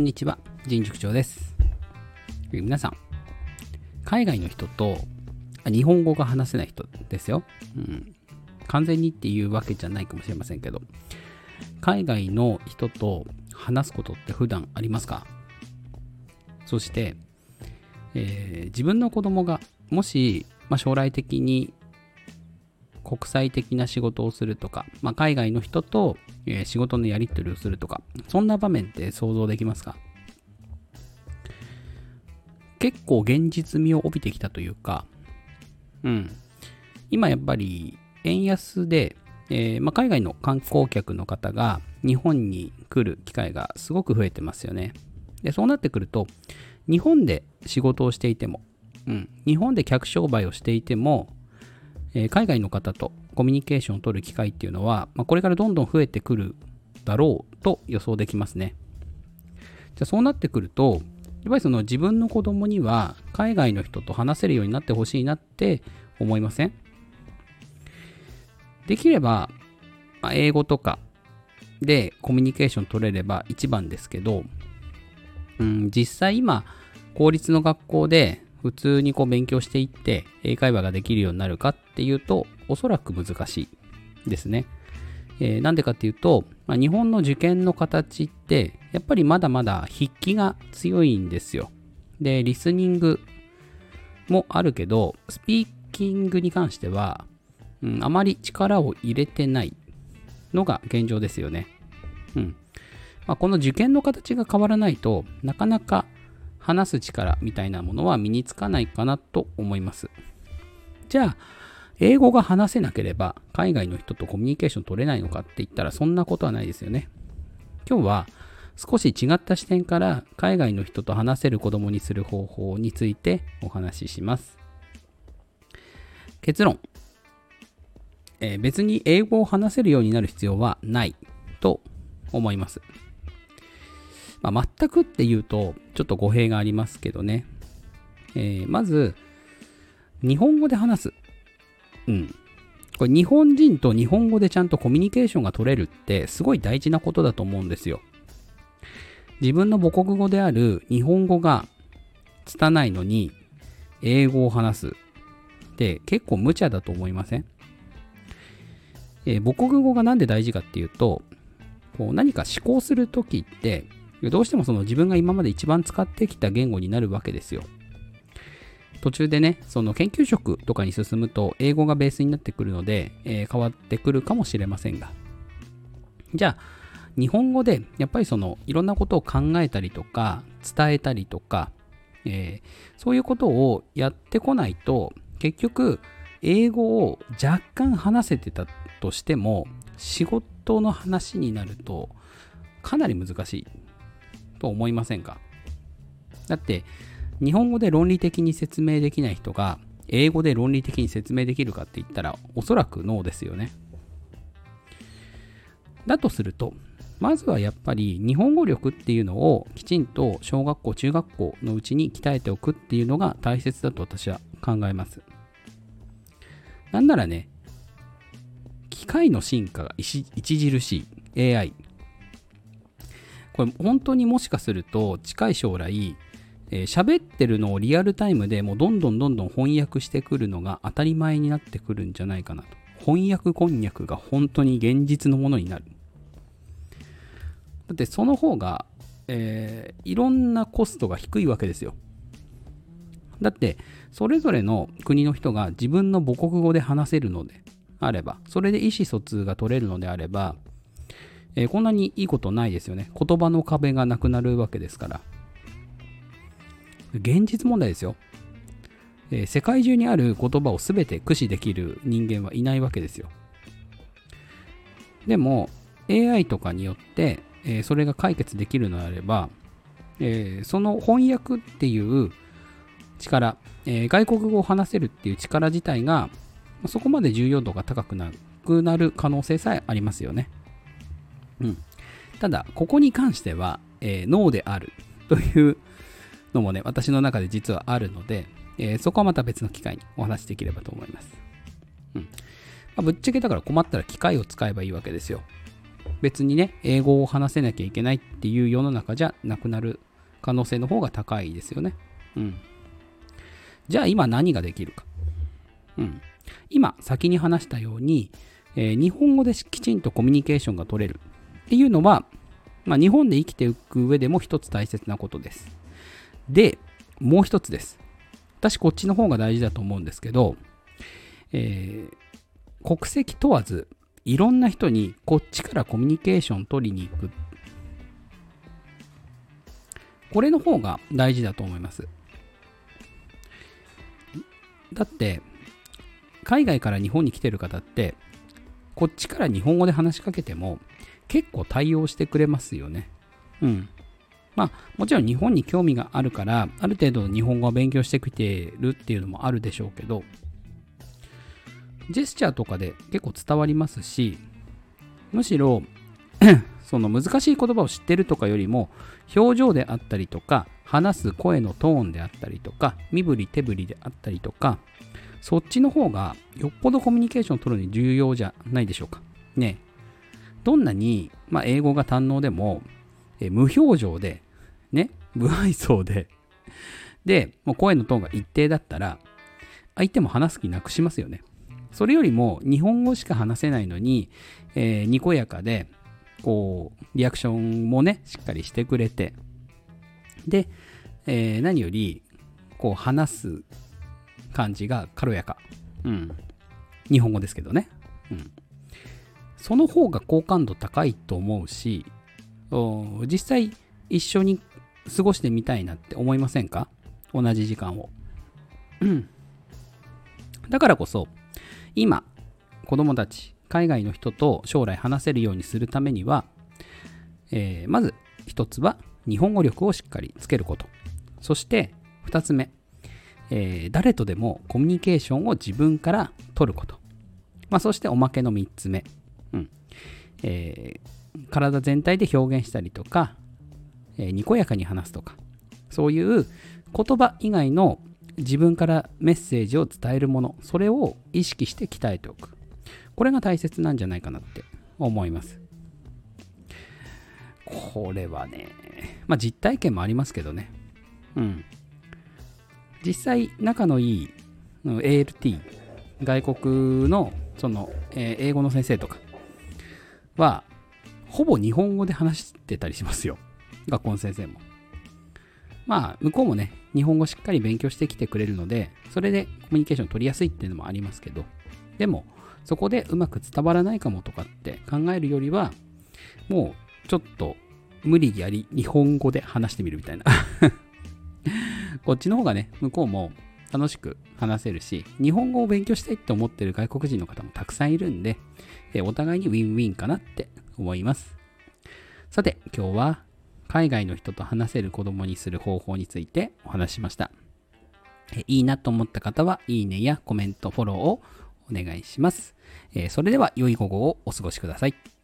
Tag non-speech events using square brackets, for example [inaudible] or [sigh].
こんにちは、人塾長です。皆さん、海外の人と日本語が話せない人ですよ、うん。完全にっていうわけじゃないかもしれませんけど、海外の人と話すことって普段ありますか？そして、えー自分の子供がもし、まあ、将来的に国際的な仕事をするとか、まあ、海外の人と、え仕事のやり取りをするとか、そんな場面って想像できますか？結構現実味を帯びてきたというか、うん。今やっぱり円安で、えーまあ、海外の観光客の方が日本に来る機会がすごく増えてますよね。で、そうなってくると、日本で仕事をしていても、うん、日本で客商売をしていても、えー海外の方とコミュニケーションを取る機会っていうのは、まあ、これからどんどん増えてくるだろうと予想できますね。じゃあそうなってくると、やっぱりその自分の子供には海外の人と話せるようになってほしいなって思いません？できれば、まあ英語とかでコミュニケーション取れれば一番ですけど、うん、実際今、公立の学校で普通にこう勉強していって英会話ができるようになるかっていうと、おそらく難しいですね。えーなんでかっていうと、まあ、日本の受験の形って、やっぱりまだまだ筆記が強いんですよ。で、リスニングもあるけど、スピーキングに関しては、うん、あまり力を入れてないのが現状ですよね。うん。まあ、この受験の形が変わらないとなかなか話す力みたいなものは身につかないかなと思います。じゃあ、英語が話せなければ海外の人とコミュニケーション取れないのかって言ったらそんなことはないですよね。今日は少し違った視点から海外の人と話せる子供にする方法についてお話しします。結論。えー別に英語を話せるようになる必要はないと思います。まあ、全くっていうとちょっと語弊がありますけどね。えーまず、日本語で話す。うん。これ日本人と日本語でちゃんとコミュニケーションが取れるってすごい大事なことだと思うんですよ。自分の母国語である日本語が拙いのに英語を話すって結構無茶だと思いません？えー母国語がなんで大事かっていうと、こう何か思考するときって、どうしてもその自分が今まで一番使ってきた言語になるわけですよ。途中でね、その研究職とかに進むと、英語がベースになってくるので、えー変わってくるかもしれませんが。じゃあ、日本語でやっぱりそのいろんなことを考えたりとか、伝えたりとか、えーそういうことをやってこないと、結局、英語を若干話せてたとしても、仕事の話になると、かなり難しいと思いませんか？だって、日本語で論理的に説明できない人が、英語で論理的に説明できるかって言ったら、おそらくノーですよね。だとすると、まずはやっぱり日本語力っていうのをきちんと小学校、中学校のうちに鍛えておくっていうのが大切だと私は考えます。なんならね、機械の進化が著著しい AI。これ本当にもしかすると近い将来、えー喋ってるのをリアルタイムでもうどんどんどんどん翻訳してくるのが当たり前になってくるんじゃないかなと。翻訳こんにゃくが本当に現実のものになる。だってその方が、えーいろんなコストが低いわけですよ。だって、それぞれの国の人が自分の母国語で話せるのであれば、それで意思疎通が取れるのであれば、えーこんなにいいことないですよね。言葉の壁がなくなるわけですから。現実問題ですよ。えー世界中にある言葉を全て駆使できる人間はいないわけですよ。でも、AI とかによって、えーそれが解決できるのであれば、えーその翻訳っていう力、えー外国語を話せるっていう力自体が、そこまで重要度が高くなくなる可能性さえありますよね。うん。ただ、ここに関しては、えーノーであるというのもね、私の中で実はあるので、えーそこはまた別の機会にお話しできればと思います。うん。まあぶっちゃけだから困ったら機械を使えばいいわけですよ。別にね、英語を話せなきゃいけないっていう世の中じゃなくなる可能性の方が高いですよね。うん。じゃあ今何ができるか。うん。今、先に話したように、えー、日本語できちんとコミュニケーションが取れるっていうのは、まあ、日本で生きていく上でも一つ大切なことです。で、もう一つです。私、こっちの方が大事だと思うんですけど、えー、国籍問わず、いろんな人にこっちからコミュニケーション取りに行く。これの方が大事だと思います。だって、海外から日本に来てる方って、こっちから日本語で話しかけても、結構対応してくれますよね。うん。まあ、もちろん日本に興味があるから、ある程度日本語を勉強してきてるっていうのもあるでしょうけど、ジェスチャーとかで結構伝わりますし、むしろ [clears throat] その難しい言葉を知ってるとかよりも、表情であったりとか、話す声のトーンであったりとか、身振り手振りであったりとか、そっちの方がよっぽどコミュニケーションを取るに重要じゃないでしょうか。ね。どんなに、まあ、英語が堪能でも、え無表情で、ね、無愛想で、で、もう声のトーンが一定だったら、相手も話す気なくしますよね。それよりも、日本語しか話せないのに、えー、にこやかで、こう、リアクションもね、しっかりしてくれて、で、えー、何より、こう、話す感じが軽やか。うん。日本語ですけどね。うん。その方が好感度高いと思うし、実際一緒に過ごしてみたいなって思いませんか？同じ時間を。だからこそ、今、子供たち、海外の人と将来話せるようにするためには、えー、まず一つは日本語力をしっかりつけること。そして二つ目、えー、誰とでもコミュニケーションを自分から取ること。まあ、そしておまけの三つ目、うんえー、体全体で表現したりとか、えー、にこやかに話すとか、そういう言葉以外の自分からメッセージを伝えるもの、それを意識して鍛えておく。これが大切なんじゃないかなって思います。これはね、まあ実体験もありますけどね。うん。実際仲のいい ALT、外国のその、え、英語の先生とかは、ほぼ日本語で話してたりしますよ。学校の先生も。まあ、向こうもね、日本語しっかり勉強してきてくれるので、それでコミュニケーション取りやすいっていうのもありますけど、でも、そこでうまく伝わらないかもとかって考えるよりは、もうちょっと無理やり日本語で話してみるみたいなこっちの方がね、向こうも楽しく話せるし、日本語を勉強したいって思ってる外国人の方もたくさんいるんで、お互いにウィンウィンかなって思います。さて、今日は海外の人と話せる子供にする方法についてお話ししました。いいなと思った方は、いいねやコメント、フォローをお願いします。それでは良い午後をお過ごしください。